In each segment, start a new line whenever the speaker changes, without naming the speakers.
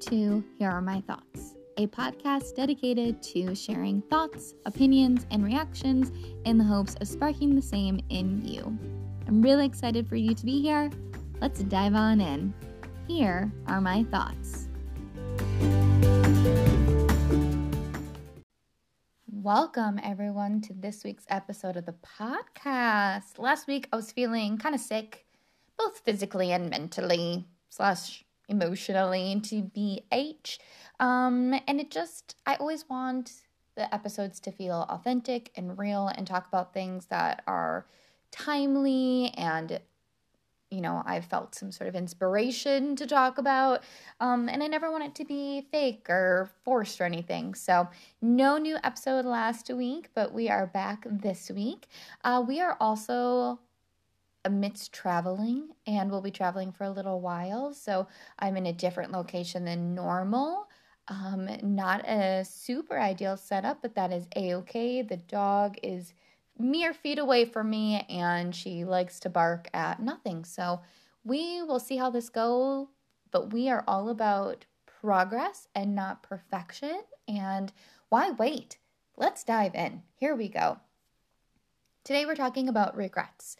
to Here Are My Thoughts, a podcast dedicated to sharing thoughts, opinions, and reactions in the hopes of sparking the same in you. I'm really excited for you to be here. Let's dive on in. Here are my thoughts. Welcome, everyone, to this week's episode of the podcast. Last week, I was feeling kind of sick, both physically and mentally, slash emotionally TBH. Um, and it just, I always want the episodes to feel authentic and real and talk about things that are timely and you know i've felt some sort of inspiration to talk about. Um, and i never want it to be fake or forced or anything. So no new episode last week but we are back this week. Uh, we are also amidst traveling and we'll be traveling for a little while. So I'm in a different location than normal. Um, not a super ideal setup, but that is a okay. The dog is mere feet away from me and she likes to bark at nothing. So we will see how this goes, but we are all about progress and not perfection. And why wait? Let's dive in. Here we go. Today we're talking about regrets.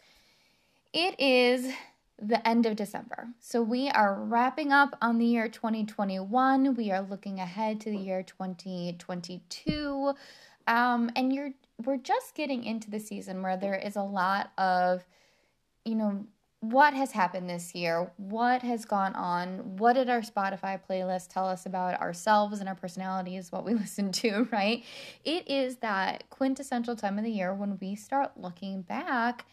It is the end of December. So we are wrapping up on the year 2021. We are looking ahead to the year 2022. Um, and you're we're just getting into the season where there is a lot of you know what has happened this year what has gone on what did our spotify playlist tell us about ourselves and our personalities what we listen to right it is that quintessential time of the year when we start looking back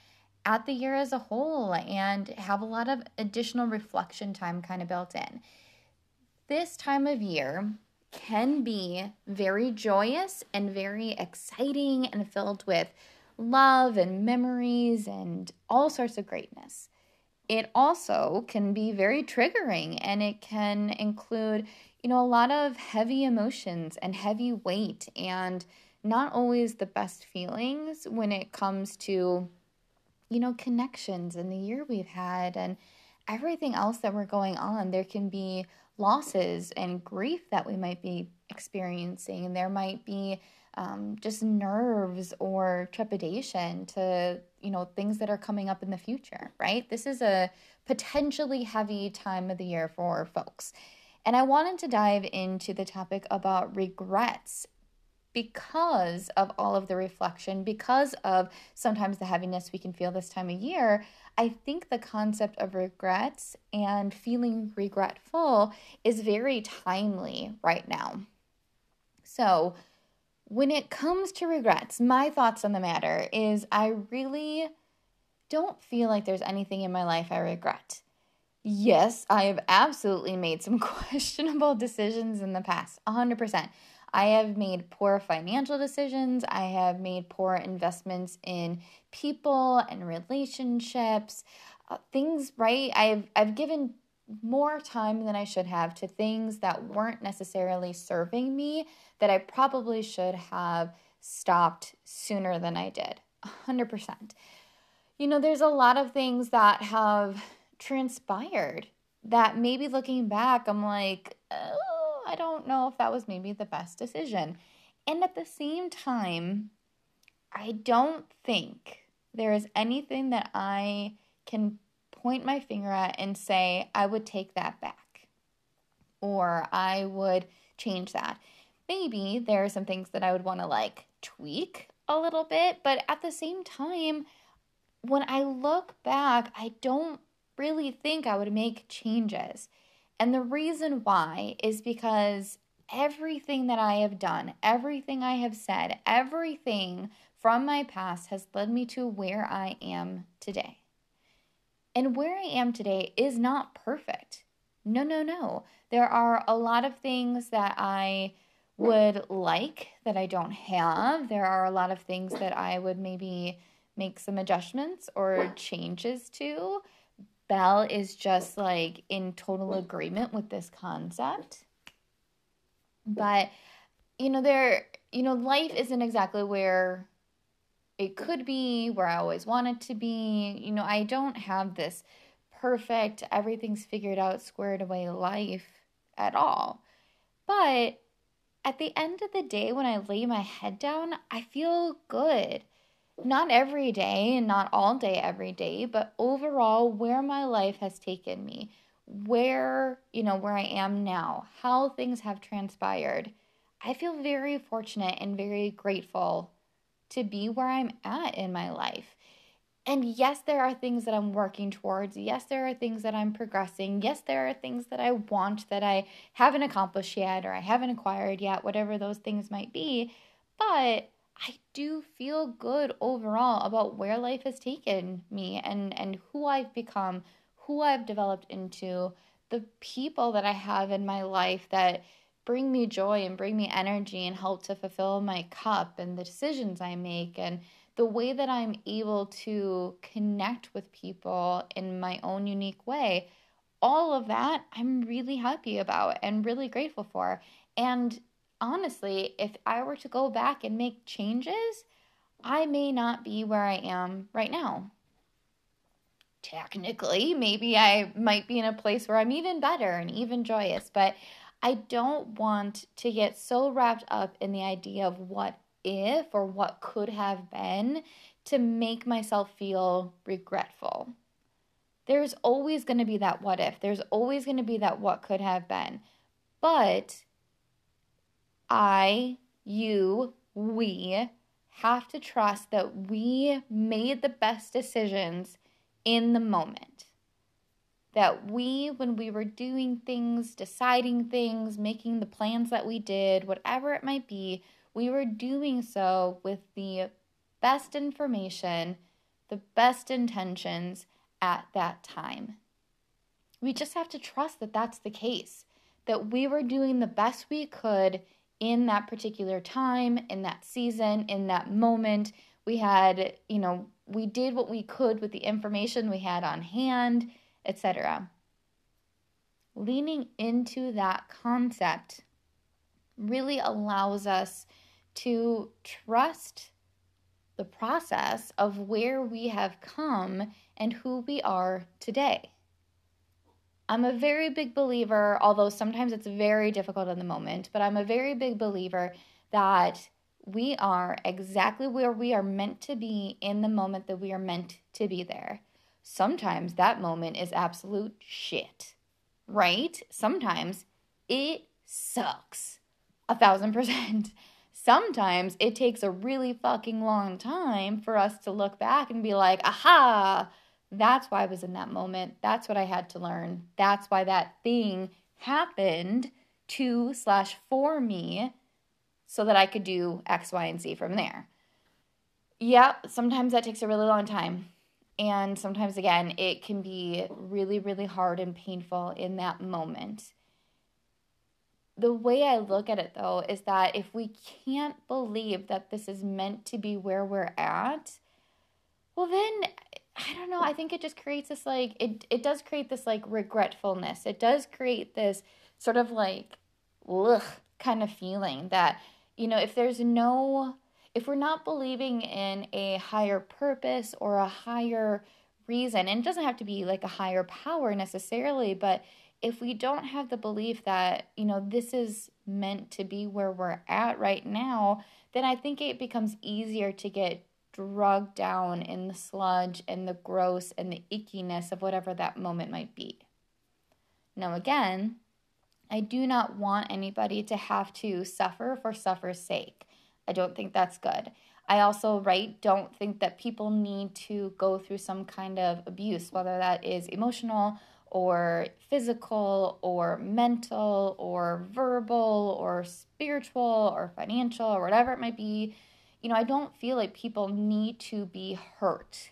at the year as a whole and have a lot of additional reflection time kind of built in. This time of year can be very joyous and very exciting and filled with love and memories and all sorts of greatness. It also can be very triggering and it can include, you know, a lot of heavy emotions and heavy weight and not always the best feelings when it comes to you know, connections and the year we've had and everything else that we're going on. There can be losses and grief that we might be experiencing, and there might be um, just nerves or trepidation to you know things that are coming up in the future right this is a potentially heavy time of the year for folks and i wanted to dive into the topic about regrets because of all of the reflection, because of sometimes the heaviness we can feel this time of year, I think the concept of regrets and feeling regretful is very timely right now. So, when it comes to regrets, my thoughts on the matter is I really don't feel like there's anything in my life I regret. Yes, I have absolutely made some questionable decisions in the past, 100%. I have made poor financial decisions. I have made poor investments in people and relationships. Uh, things, right? I've I've given more time than I should have to things that weren't necessarily serving me that I probably should have stopped sooner than I did. 100%. You know, there's a lot of things that have transpired that maybe looking back, I'm like, oh, I don't know if that was maybe the best decision. And at the same time, I don't think there is anything that I can point my finger at and say, I would take that back or I would change that. Maybe there are some things that I would want to like tweak a little bit, but at the same time, when I look back, I don't really think I would make changes. And the reason why is because everything that I have done, everything I have said, everything from my past has led me to where I am today. And where I am today is not perfect. No, no, no. There are a lot of things that I would like that I don't have. There are a lot of things that I would maybe make some adjustments or changes to. Belle is just like in total agreement with this concept. But, you know, there, you know, life isn't exactly where it could be, where I always wanted to be. You know, I don't have this perfect, everything's figured out, squared away life at all. But at the end of the day, when I lay my head down, I feel good. Not every day and not all day every day, but overall, where my life has taken me, where, you know, where I am now, how things have transpired. I feel very fortunate and very grateful to be where I'm at in my life. And yes, there are things that I'm working towards. Yes, there are things that I'm progressing. Yes, there are things that I want that I haven't accomplished yet or I haven't acquired yet, whatever those things might be. But I do feel good overall about where life has taken me and, and who I've become, who I've developed into, the people that I have in my life that bring me joy and bring me energy and help to fulfill my cup and the decisions I make and the way that I'm able to connect with people in my own unique way, all of that I'm really happy about and really grateful for. And honestly, if I were to go back and make changes, I may not be where I am right now. Technically, maybe I might be in a place where I'm even better and even joyous, but I don't want to get so wrapped up in the idea of what if or what could have been to make myself feel regretful. There's always going to be that what if. There's always going to be that what could have been. But I, you, we have to trust that we made the best decisions in the moment. That we, when we were doing things, deciding things, making the plans that we did, whatever it might be, we were doing so with the best information, the best intentions at that time. We just have to trust that that's the case, that we were doing the best we could in that particular time, in that season, in that moment. We had, you know, we did what we could with the information we had on hand, etc. Leaning into that concept really allows us to trust the process of where we have come and who we are today. I'm a very big believer, although sometimes it's very difficult in the moment, but I'm a very big believer that we are exactly where we are meant to be in the moment that we are meant to be there. Sometimes that moment is absolute shit, right? Sometimes it sucks a thousand percent sometimes it takes a really fucking long time for us to look back and be like, aha, that's why I was in that moment. That's what I had to learn. That's why that thing happened to slash for me so that I could do X, Y, and Z from there. Yeah, sometimes that takes a really long time. And sometimes, again, it can be really, really hard and painful in that moment the way I look at it though is that if we can't believe that this is meant to be where we're at, well then I don't know, I think it just creates this like it it does create this like regretfulness. It does create this sort of like ugh kind of feeling that you know, if there's no if we're not believing in a higher purpose or a higher reason, and it doesn't have to be like a higher power necessarily, but if we don't have the belief that, you know, this is meant to be where we're at right now, then I think it becomes easier to get drugged down in the sludge and the gross and the ickiness of whatever that moment might be. Now, again, I do not want anybody to have to suffer for suffer's sake. I don't think that's good. I also, right, don't think that people need to go through some kind of abuse, whether that is emotional or physical or mental or verbal or spiritual or financial or whatever it might be. You know, I don't feel like people need to be hurt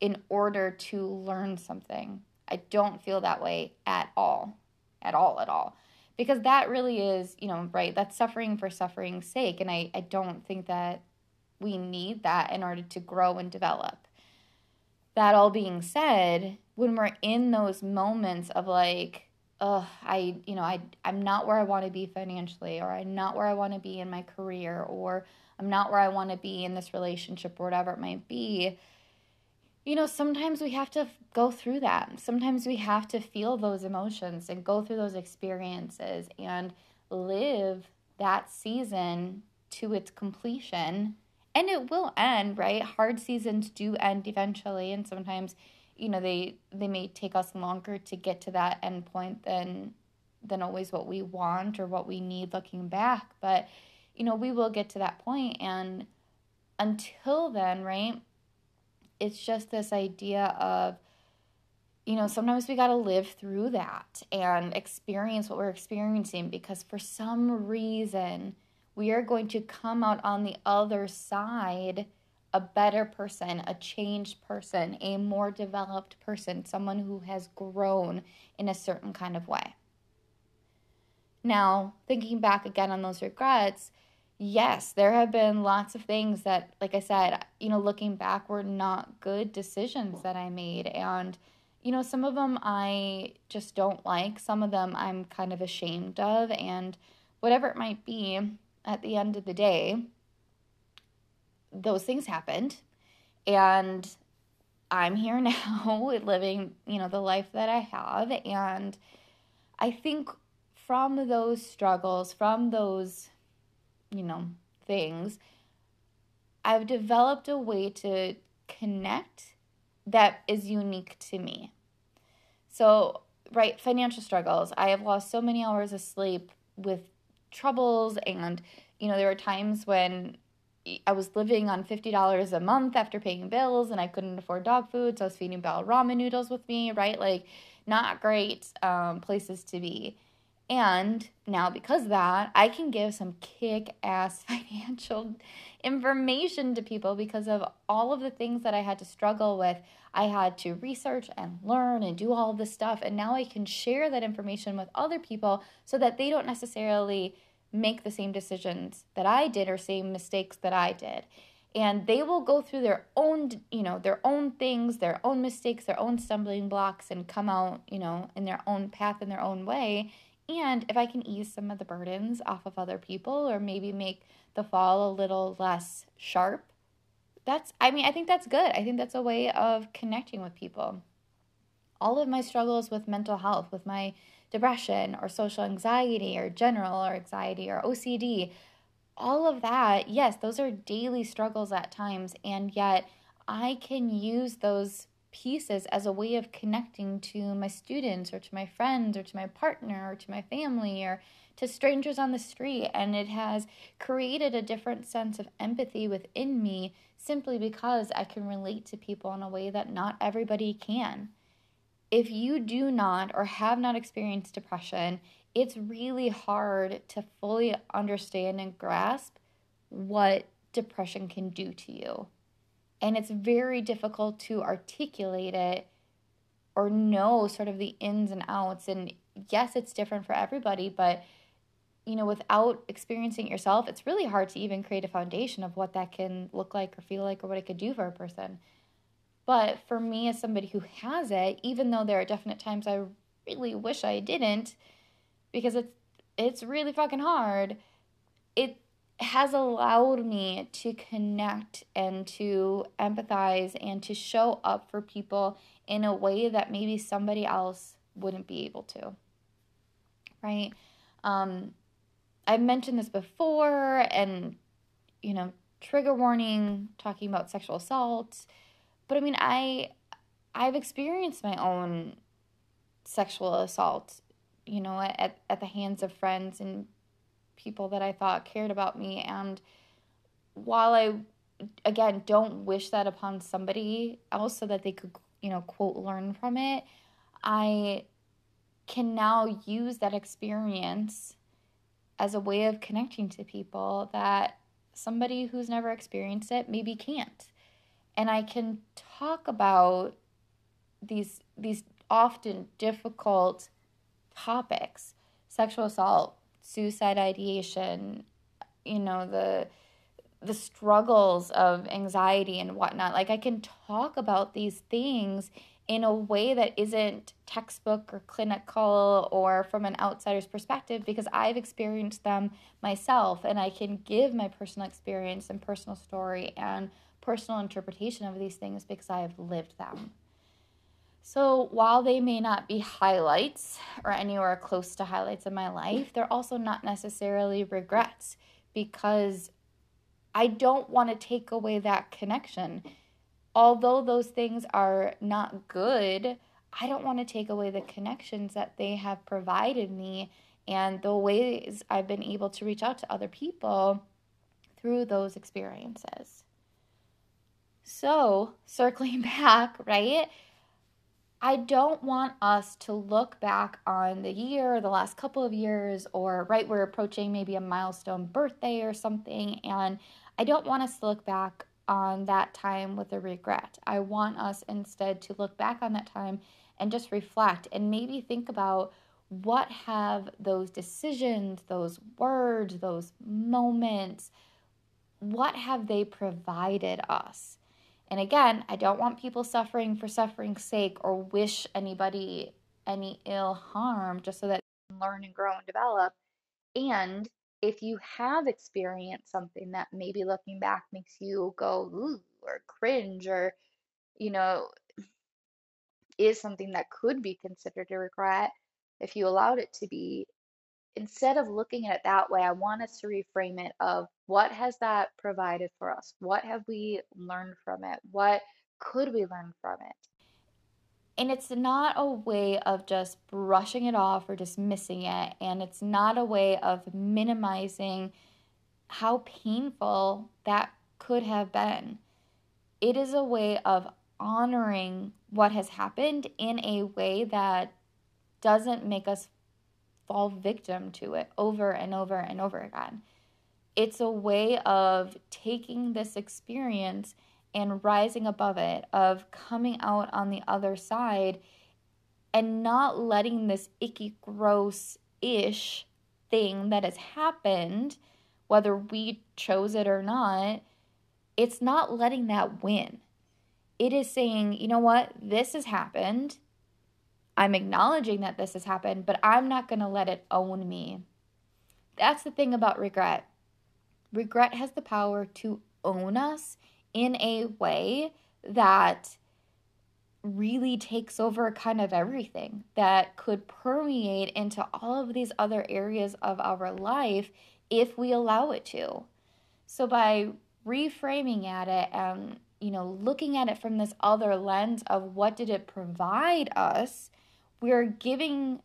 in order to learn something. I don't feel that way at all. At all, at all. Because that really is, you know, right, that's suffering for suffering's sake. And I, I don't think that we need that in order to grow and develop. That all being said, when we're in those moments of like, oh, I, you know, I, I'm not where I want to be financially, or I'm not where I want to be in my career, or I'm not where I want to be in this relationship, or whatever it might be, you know, sometimes we have to go through that. Sometimes we have to feel those emotions and go through those experiences and live that season to its completion. And it will end, right? Hard seasons do end eventually, and sometimes, you know, they they may take us longer to get to that end point than than always what we want or what we need looking back. But, you know, we will get to that point and until then, right? it's just this idea of you know, sometimes we got to live through that and experience what we're experiencing because for some reason we are going to come out on the other side a better person, a changed person, a more developed person, someone who has grown in a certain kind of way. Now, thinking back again on those regrets, yes, there have been lots of things that, like I said, you know, looking back, were not good decisions that I made. And, you know, some of them I just don't like, some of them I'm kind of ashamed of. And whatever it might be, at the end of the day, those things happened. And I'm here now living, you know, the life that I have. And I think from those struggles, from those you know, things, I've developed a way to connect that is unique to me. So, right, financial struggles. I have lost so many hours of sleep with troubles, and, you know, there were times when I was living on $50 a month after paying bills and I couldn't afford dog food. So I was feeding Belle ramen noodles with me, right? Like, not great um, places to be. And now, because of that, I can give some kick ass financial information to people because of all of the things that I had to struggle with. I had to research and learn and do all this stuff. And now I can share that information with other people so that they don't necessarily make the same decisions that I did or same mistakes that I did. And they will go through their own, you know, their own things, their own mistakes, their own stumbling blocks, and come out, you know, in their own path in their own way and if I can ease some of the burdens off of other people or maybe make the fall a little less sharp, that's, I mean, I think that's good. I think that's a way of connecting with people. All of my struggles with mental health, with my depression or social anxiety or general or anxiety or OCD, all of that, yes, those are daily struggles at times. And yet I can use those pieces as a way of connecting to my students or to my friends or to my partner or to my family or to strangers on the street. And it has created a different sense of empathy within me simply because I can relate to people in a way that not everybody can. If you do not or have not experienced depression, it's really hard to fully understand and grasp what depression can do to you. And it's very difficult to articulate it or know sort of the ins and outs. And yes it's different for everybody but you know without experiencing it yourself it's really hard to even create a foundation of what that can look like or feel like or what it could do for a person but for me as somebody who has it even though there are definite times i really wish i didn't because it's it's really fucking hard it has allowed me to connect and to empathize and to show up for people in a way that maybe somebody else wouldn't be able to. Right? Um, I've mentioned this before, and you know, trigger warning, talking about sexual assault. But I mean, I I've experienced my own sexual assault, you know, at, at the hands of friends and people that I thought cared about me. And while I, again, don't wish that upon somebody else so that they could, you know, quote, learn from it, I can now use that experience as a way of connecting to people that somebody who's never experienced it maybe can't. And I can talk about these these often difficult topics, sexual assault, suicide ideation, you know, the the struggles of anxiety and whatnot. Like I can talk about these things in a way that isn't textbook or clinical or from an outsider's perspective because I've experienced them myself and I can give my personal experience and personal story and personal interpretation of these things because I have lived them. So while they may not be highlights or anywhere close to highlights in my life, they're also not necessarily regrets because I don't want to take away that connection. Although those things are not good, I don't want to take away the connections that they have provided me and the ways I've been able to reach out to other people through those experiences. So, circling back, right? I don't want us to look back on the year, the last couple of years, or right, we're approaching maybe a milestone birthday or something. And I don't want us to look back on that time with a regret. I want us instead to look back on that time and just reflect and maybe think about what have those decisions, those words, those moments, what have they provided us? And again, I don't want people suffering for suffering's sake or wish anybody any ill harm just so that they can learn and grow and develop. And if you have experienced something that maybe looking back makes you go ooh or cringe or you know is something that could be considered a regret if you allowed it to be instead of looking at it that way, I want us to reframe it of what has that provided for us? What have we learned from it? What could we learn from it? And it's not a way of just brushing it off or dismissing it. And it's not a way of minimizing how painful that could have been. It is a way of honoring what has happened in a way that doesn't make us fall victim to it over and over and over again. It's a way of taking this experience and rising above it, of coming out on the other side and not letting this icky, gross ish thing that has happened, whether we chose it or not, it's not letting that win. It is saying, you know what, this has happened. I'm acknowledging that this has happened, but I'm not going to let it own me. That's the thing about regret. Regret has the power to own us in a way that really takes over kind of everything that could permeate into all of these other areas of our life if we allow it to. So by reframing at it and you know looking at it from this other lens of what did it provide us we're giving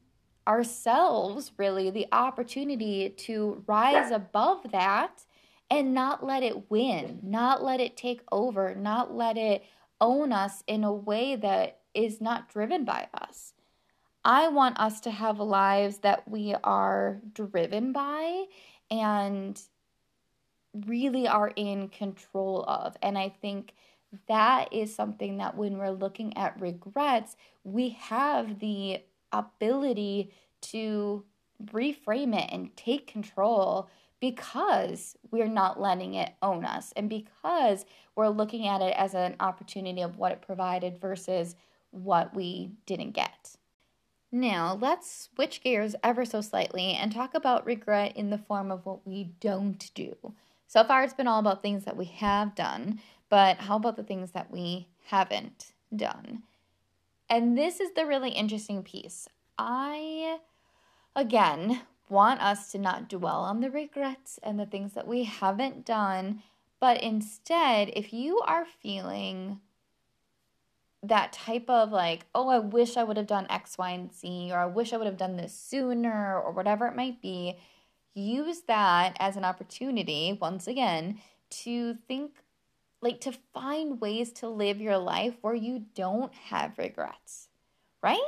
ourselves really the opportunity to rise above that and not let it win, not let it take over, not let it own us in a way that is not driven by us. I want us to have lives that we are driven by and really are in control of. And I think that is something that when we're looking at regrets, we have the ability to reframe it and take control because we're not letting it own us and because we're looking at it as an opportunity of what it provided versus what we didn't get. Now, let's switch gears ever so slightly and talk about regret in the form of what we don't do. So far, it's been all about things that we have done, but how about the things that we haven't done? And this is the really interesting piece. I, again, want us to not dwell on the regrets and the things that we haven't done, but instead, if you are feeling that type of like, oh, I wish I would have done X, Y, and Z, or I wish I would have done this sooner, or whatever it might be, use that as an opportunity, once again, to think like to find ways to live your life where you don't have regrets, right?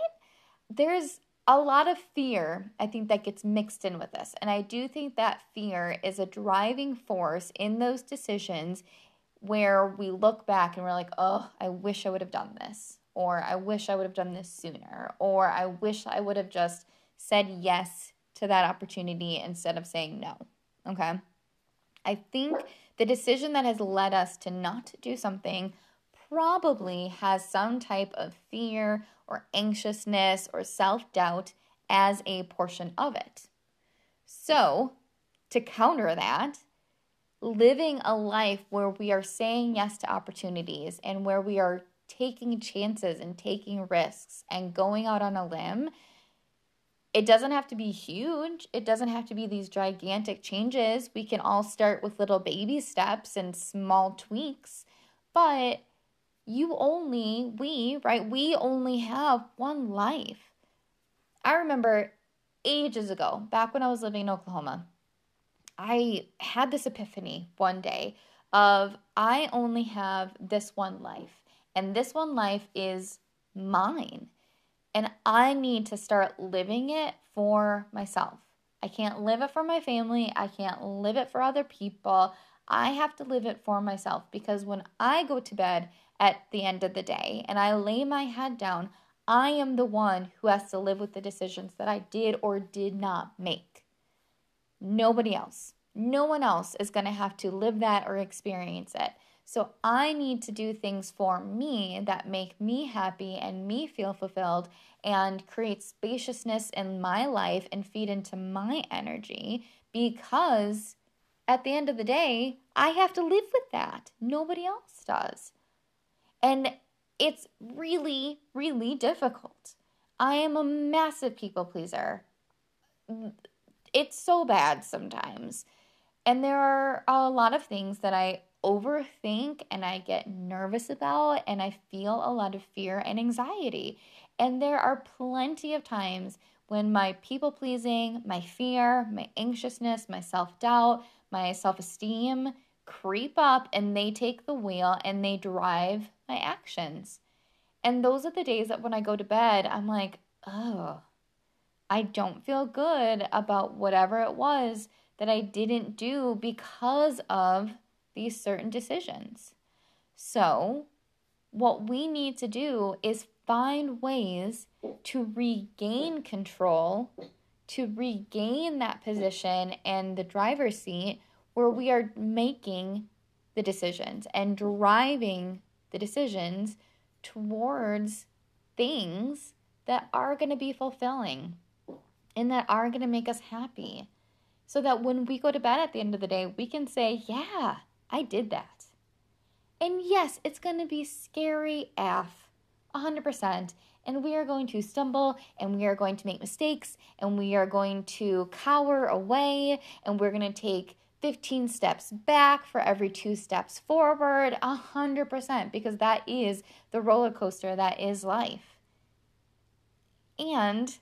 There's a lot of fear, I think, that gets mixed in with this. And I do think that fear is a driving force in those decisions where we look back and we're like, oh, I wish I would have done this, or I wish I would have done this sooner, or I wish I would have just said yes to that opportunity instead of saying no. Okay. I think the decision that has led us to not do something probably has some type of fear or anxiousness or self doubt as a portion of it. So, to counter that, living a life where we are saying yes to opportunities and where we are taking chances and taking risks and going out on a limb. It doesn't have to be huge. It doesn't have to be these gigantic changes. We can all start with little baby steps and small tweaks. But you only, we, right? We only have one life. I remember ages ago, back when I was living in Oklahoma, I had this epiphany one day of I only have this one life, and this one life is mine. And I need to start living it for myself. I can't live it for my family. I can't live it for other people. I have to live it for myself because when I go to bed at the end of the day and I lay my head down, I am the one who has to live with the decisions that I did or did not make. Nobody else. No one else is going to have to live that or experience it. So I need to do things for me that make me happy and me feel fulfilled and create spaciousness in my life and feed into my energy because at the end of the day, I have to live with that. Nobody else does. And it's really, really difficult. I am a massive people pleaser. It's so bad sometimes. And there are a lot of things that I overthink and I get nervous about, and I feel a lot of fear and anxiety. And there are plenty of times when my people pleasing, my fear, my anxiousness, my self doubt, my self esteem creep up and they take the wheel and they drive my actions. And those are the days that when I go to bed, I'm like, oh, I don't feel good about whatever it was that I didn't do because of these certain decisions. So, what we need to do is find ways to regain control, to regain that position and the driver's seat where we are making the decisions and driving the decisions towards things that are going to be fulfilling and that are going to make us happy. So that when we go to bed at the end of the day, we can say, Yeah, I did that. And yes, it's going to be scary AF, 100%. And we are going to stumble and we are going to make mistakes and we are going to cower away and we're going to take 15 steps back for every two steps forward, 100%, because that is the roller coaster that is life. And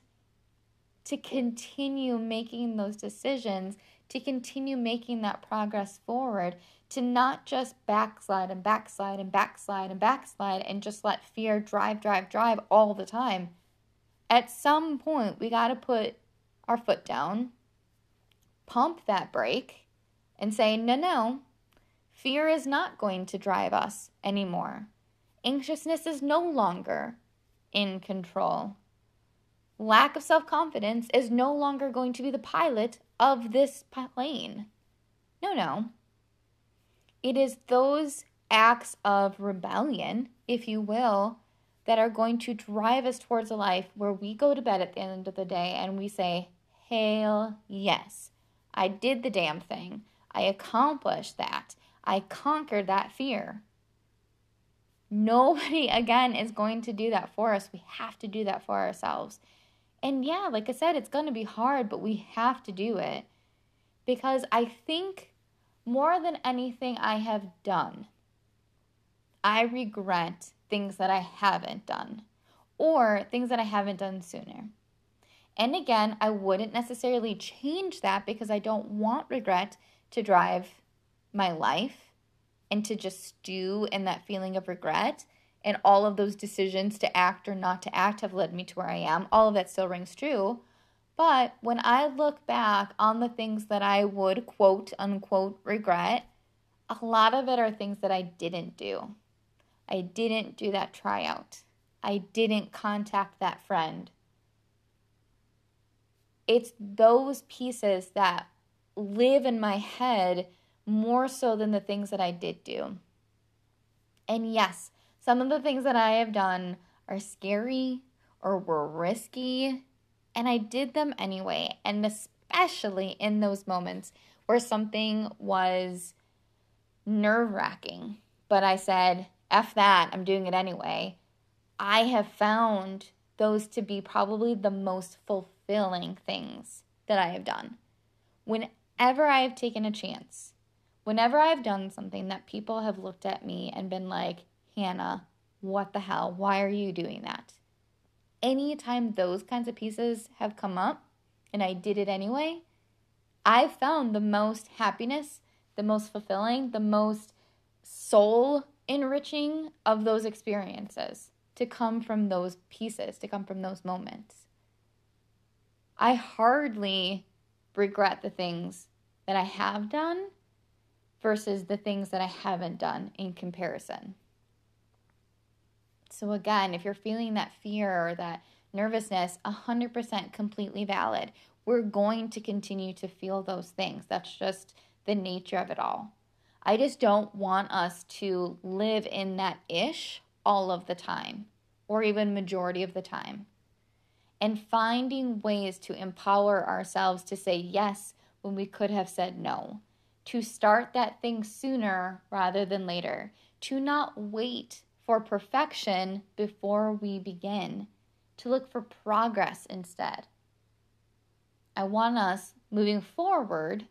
to continue making those decisions, to continue making that progress forward, to not just backslide and backslide and backslide and backslide and just let fear drive, drive, drive all the time. At some point, we got to put our foot down, pump that brake, and say, no, no, fear is not going to drive us anymore. Anxiousness is no longer in control. Lack of self confidence is no longer going to be the pilot of this plane. No, no. It is those acts of rebellion, if you will, that are going to drive us towards a life where we go to bed at the end of the day and we say, Hail, yes, I did the damn thing. I accomplished that. I conquered that fear. Nobody, again, is going to do that for us. We have to do that for ourselves. And yeah, like I said, it's going to be hard, but we have to do it because I think more than anything I have done, I regret things that I haven't done or things that I haven't done sooner. And again, I wouldn't necessarily change that because I don't want regret to drive my life and to just stew in that feeling of regret. And all of those decisions to act or not to act have led me to where I am. All of that still rings true. But when I look back on the things that I would quote unquote regret, a lot of it are things that I didn't do. I didn't do that tryout. I didn't contact that friend. It's those pieces that live in my head more so than the things that I did do. And yes, some of the things that I have done are scary or were risky, and I did them anyway. And especially in those moments where something was nerve wracking, but I said, F that, I'm doing it anyway. I have found those to be probably the most fulfilling things that I have done. Whenever I have taken a chance, whenever I've done something that people have looked at me and been like, Hannah, what the hell? Why are you doing that? Anytime those kinds of pieces have come up and I did it anyway, I've found the most happiness, the most fulfilling, the most soul enriching of those experiences to come from those pieces, to come from those moments. I hardly regret the things that I have done versus the things that I haven't done in comparison. So, again, if you're feeling that fear or that nervousness, 100% completely valid. We're going to continue to feel those things. That's just the nature of it all. I just don't want us to live in that ish all of the time or even majority of the time. And finding ways to empower ourselves to say yes when we could have said no, to start that thing sooner rather than later, to not wait for perfection before we begin, to look for progress instead. I want us moving forward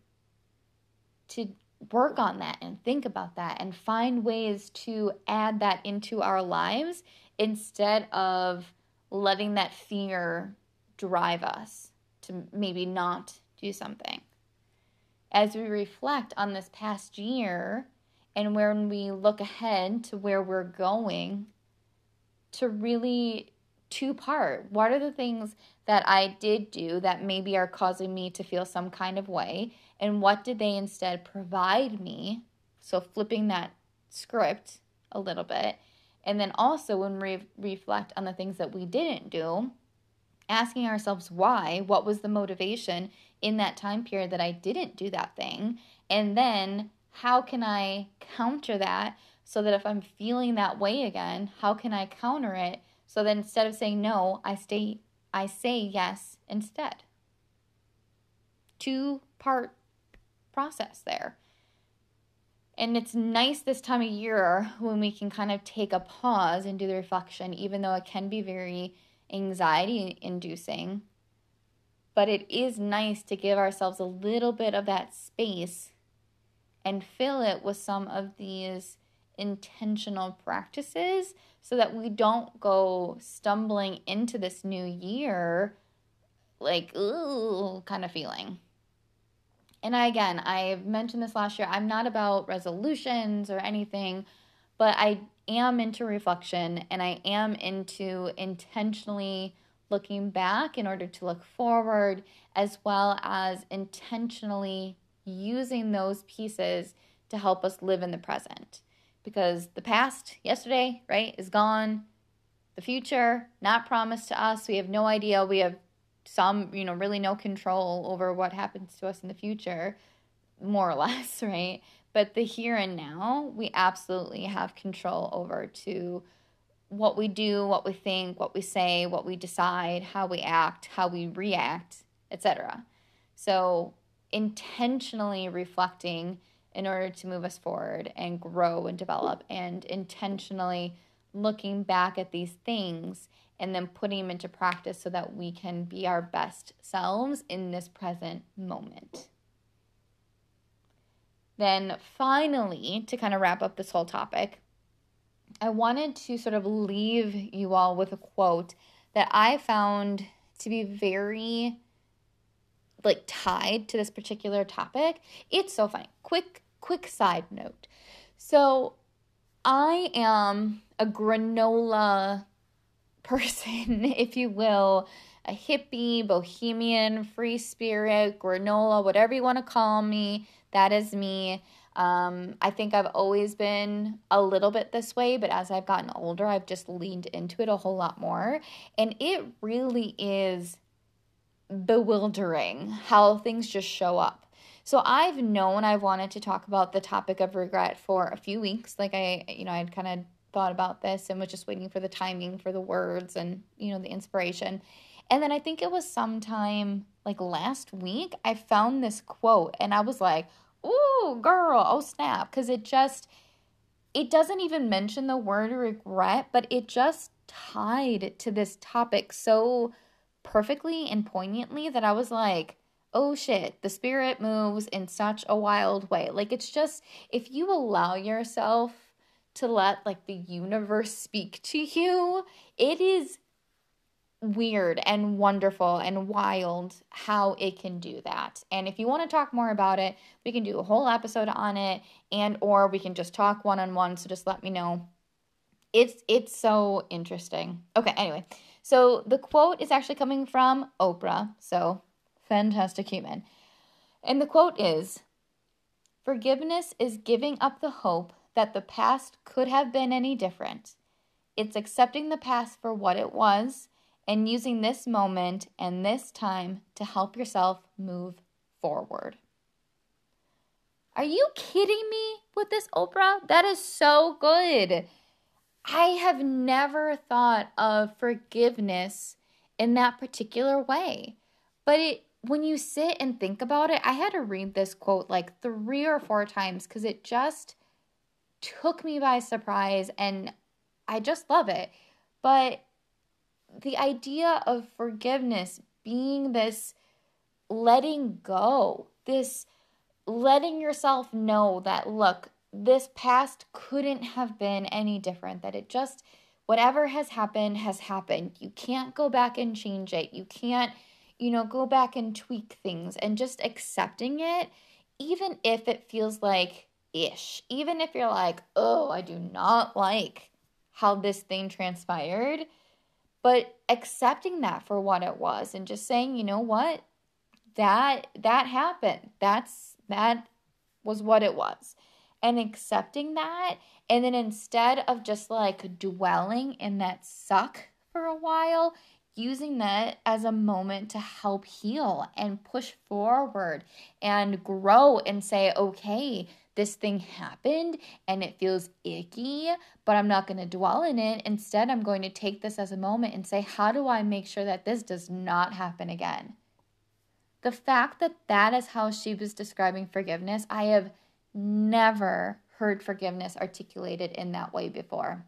to work on that and think about that and find ways to add that into our lives instead of letting that fear drive us to maybe not do something. As we reflect on this past year and when we look ahead to where we're going, to really two part. What are the things that I did do that maybe are causing me to feel some kind of way? And what did they instead provide me? So, flipping that script a little bit. And then also, when we reflect on the things that we didn't do, asking ourselves why, what was the motivation in that time period that I didn't do that thing? And then, how can I counter that so that if I'm feeling that way again, how can I counter it so that instead of saying no, I stay I say yes instead. Two part process there. And it's nice this time of year when we can kind of take a pause and do the reflection, even though it can be very anxiety inducing. But it is nice to give ourselves a little bit of that space and fill it with some of these intentional practices so that we don't go stumbling into this new year like ooh kind of feeling. And I, again, I mentioned this last year. I'm not about resolutions or anything, but I am into reflection and I am into intentionally looking back in order to look forward, as well as intentionally using those pieces to help us live in the present because the past, yesterday, right, is gone. The future, not promised to us. We have no idea. We have some, you know, really no control over what happens to us in the future, more or less, right? But the here and now, we absolutely have control over to what we do, what we think, what we say, what we decide, how we act, how we react, etc. So, intentionally reflecting in order to move us forward and grow and develop and intentionally looking back at these things and then putting them into practice so that we can be our best selves in this present moment. Then, finally, to kind of wrap up this whole topic, I wanted to sort of leave you all with a quote that I found to be very like tied to this particular topic. It's so funny. Quick quick side note. So, I am a granola person, if you will, a hippie, bohemian, free spirit, granola, whatever you want to call me. That is me. Um, I think I've always been a little bit this way, but as I've gotten older, I've just leaned into it a whole lot more. And it really is bewildering how things just show up. So I've known I've wanted to talk about the topic of regret for a few weeks. Like I, you know, I'd kind of thought about this and was just waiting for the timing for the words and, you know, the inspiration. And then I think it was sometime like last week, I found this quote and I was like, ooh, girl, oh snap. Because it just, it doesn't even mention the word regret, but it just tied to this topic so perfectly and poignantly that I was like, oh shit, the spirit moves in such a wild way. Like it's just, if you allow yourself to let like the universe speak to you, it is weird and wonderful and wild how it can do that. And if you want to talk more about it, we can do a whole episode on it and or we can just talk one-on-one, so just let me know. It's it's so interesting. Okay, anyway. So the quote is actually coming from Oprah. So fantastic human. And the quote is Forgiveness is giving up the hope that the past could have been any different. It's accepting the past for what it was and using this moment and this time to help yourself move forward. Are you kidding me with this, Oprah? That is so good. I have never thought of forgiveness in that particular way. But it when you sit and think about it, I had to read this quote like 3 or 4 times cuz it just took me by surprise and I just love it. But the idea of forgiveness being this letting go, this letting yourself know that, look, this past couldn't have been any different, that it just, whatever has happened, has happened. You can't go back and change it. You can't, you know, go back and tweak things and just accepting it, even if it feels like ish, even if you're like, oh, I do not like how this thing transpired but accepting that for what it was and just saying you know what that that happened that's that was what it was and accepting that and then instead of just like dwelling in that suck for a while using that as a moment to help heal and push forward and grow and say okay this thing happened and it feels icky, but I'm not going to dwell in it. Instead, I'm going to take this as a moment and say, how do I make sure that this does not happen again? The fact that that is how she was describing forgiveness, I have never heard forgiveness articulated in that way before.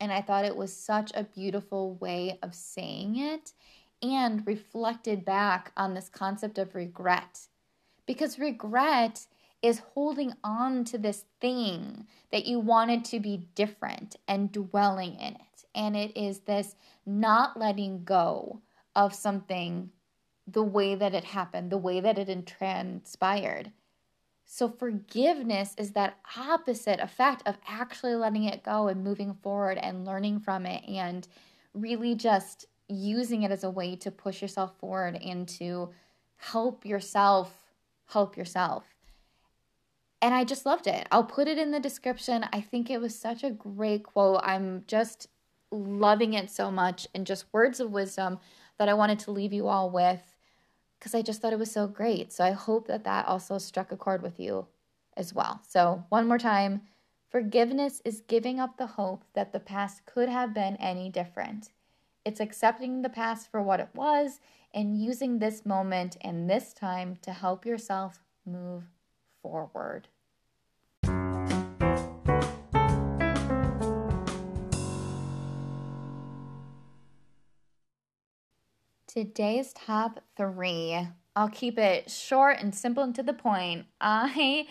And I thought it was such a beautiful way of saying it and reflected back on this concept of regret. Because regret is holding on to this thing that you wanted to be different and dwelling in it. And it is this not letting go of something the way that it happened, the way that it transpired. So, forgiveness is that opposite effect of actually letting it go and moving forward and learning from it and really just using it as a way to push yourself forward and to help yourself help yourself and I just loved it. I'll put it in the description. I think it was such a great quote. I'm just loving it so much and just words of wisdom that I wanted to leave you all with because I just thought it was so great. So I hope that that also struck a chord with you as well. So, one more time forgiveness is giving up the hope that the past could have been any different. It's accepting the past for what it was and using this moment and this time to help yourself move forward. Today's top three. I'll keep it short and simple and to the point. I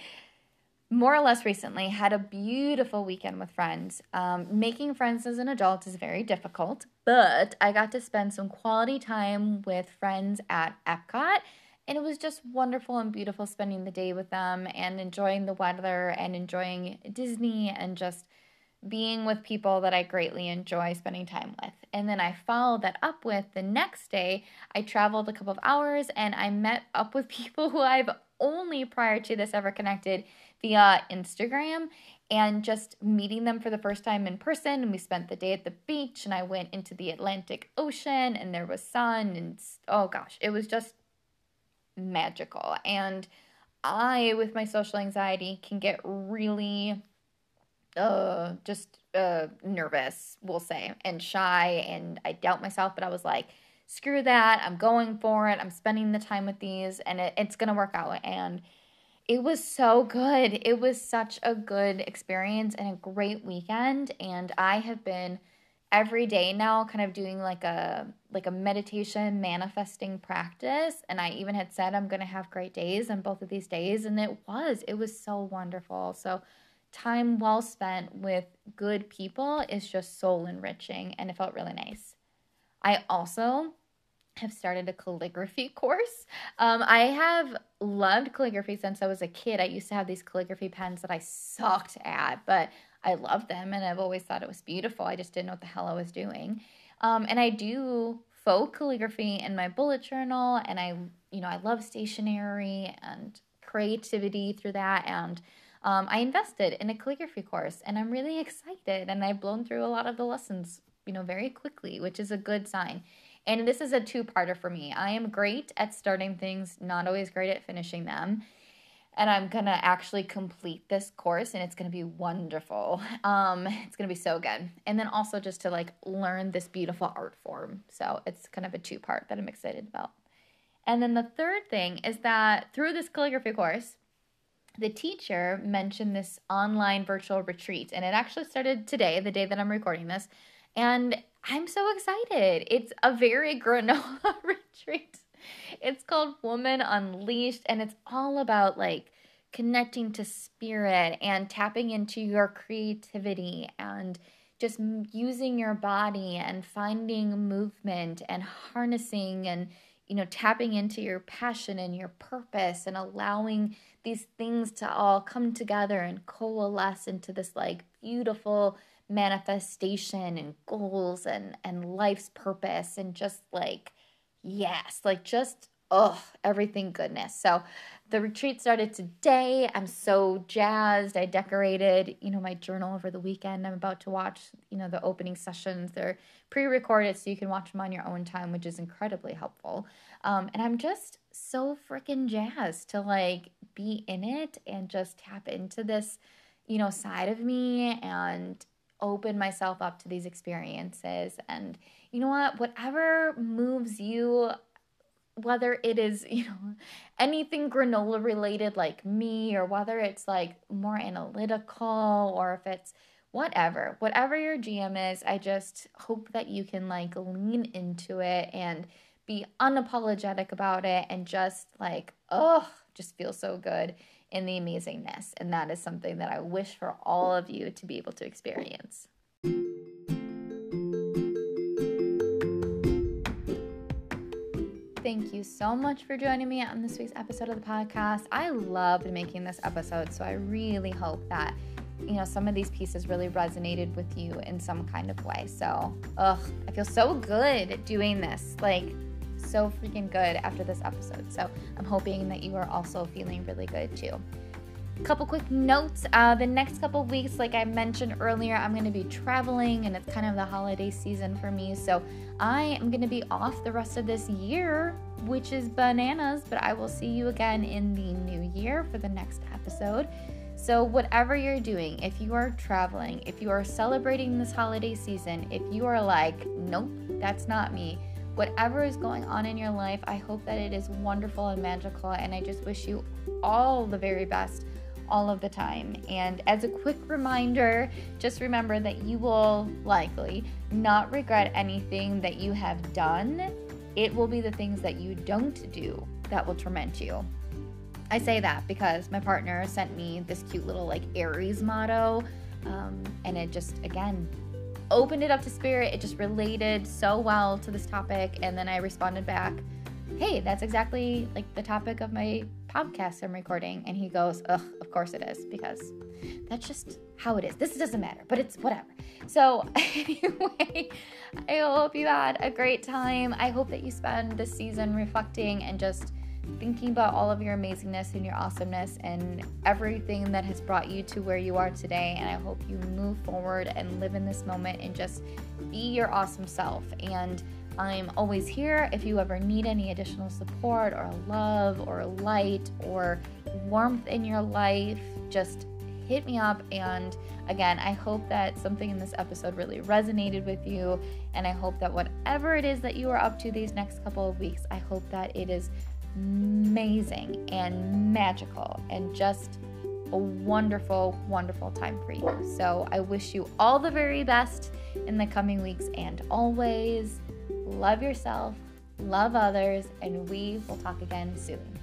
more or less recently had a beautiful weekend with friends. Um, making friends as an adult is very difficult, but I got to spend some quality time with friends at Epcot. And it was just wonderful and beautiful spending the day with them and enjoying the weather and enjoying Disney and just being with people that I greatly enjoy spending time with. And then I followed that up with the next day, I traveled a couple of hours and I met up with people who I've only prior to this ever connected via Instagram and just meeting them for the first time in person. And we spent the day at the beach and I went into the Atlantic Ocean and there was sun and oh gosh, it was just magical. And I, with my social anxiety, can get really uh just uh nervous we'll say and shy and i doubt myself but i was like screw that i'm going for it i'm spending the time with these and it, it's gonna work out and it was so good. It was such a good experience and a great weekend. And I have been every day now kind of doing like a like a meditation manifesting practice and i even had said i'm going to have great days on both of these days and it was it was so wonderful so time well spent with good people is just soul enriching and it felt really nice i also have started a calligraphy course. Um, I have loved calligraphy since I was a kid. I used to have these calligraphy pens that I sucked at, but I love them and I've always thought it was beautiful. I just didn't know what the hell I was doing. Um, and I do faux calligraphy in my bullet journal, and I, you know, I love stationery and creativity through that. And um, I invested in a calligraphy course, and I'm really excited. And I've blown through a lot of the lessons, you know, very quickly, which is a good sign. And this is a two parter for me. I am great at starting things, not always great at finishing them. And I'm gonna actually complete this course and it's gonna be wonderful. Um, it's gonna be so good. And then also just to like learn this beautiful art form. So it's kind of a two part that I'm excited about. And then the third thing is that through this calligraphy course, the teacher mentioned this online virtual retreat, and it actually started today, the day that I'm recording this. And I'm so excited. It's a very granola retreat. It's called Woman Unleashed, and it's all about like connecting to spirit and tapping into your creativity and just using your body and finding movement and harnessing and you know tapping into your passion and your purpose and allowing these things to all come together and coalesce into this like beautiful manifestation and goals and and life's purpose and just like yes like just oh everything goodness. So the retreat started today. I'm so jazzed. I decorated you know my journal over the weekend. I'm about to watch you know the opening sessions. They're pre-recorded so you can watch them on your own time which is incredibly helpful. Um, and i'm just so freaking jazzed to like be in it and just tap into this you know side of me and open myself up to these experiences. And you know what? Whatever moves you, whether it is, you know, anything granola related like me, or whether it's like more analytical, or if it's whatever, whatever your GM is, I just hope that you can like lean into it and be unapologetic about it and just like, oh, just feel so good in the amazingness. And that is something that I wish for all of you to be able to experience. Thank you so much for joining me on this week's episode of the podcast. I loved making this episode, so I really hope that you know some of these pieces really resonated with you in some kind of way. So, ugh, I feel so good doing this. Like so freaking good after this episode. So I'm hoping that you are also feeling really good too. Couple quick notes. Uh, the next couple weeks, like I mentioned earlier, I'm going to be traveling and it's kind of the holiday season for me. So I am going to be off the rest of this year, which is bananas, but I will see you again in the new year for the next episode. So, whatever you're doing, if you are traveling, if you are celebrating this holiday season, if you are like, nope, that's not me, whatever is going on in your life, I hope that it is wonderful and magical. And I just wish you all the very best all of the time. And as a quick reminder, just remember that you will likely not regret anything that you have done. It will be the things that you don't do that will torment you. I say that because my partner sent me this cute little like Aries motto. Um, and it just, again, opened it up to spirit. It just related so well to this topic. And then I responded back, hey, that's exactly like the topic of my podcast I'm recording. And he goes, ugh, of course it is, because that's just how it is. This doesn't matter, but it's whatever. So, anyway, I hope you had a great time. I hope that you spend this season reflecting and just thinking about all of your amazingness and your awesomeness and everything that has brought you to where you are today. And I hope you move forward and live in this moment and just be your awesome self. And I'm always here if you ever need any additional support or love or light or warmth in your life. Just hit me up. And again, I hope that something in this episode really resonated with you. And I hope that whatever it is that you are up to these next couple of weeks, I hope that it is amazing and magical and just a wonderful, wonderful time for you. So I wish you all the very best in the coming weeks and always love yourself, love others, and we will talk again soon.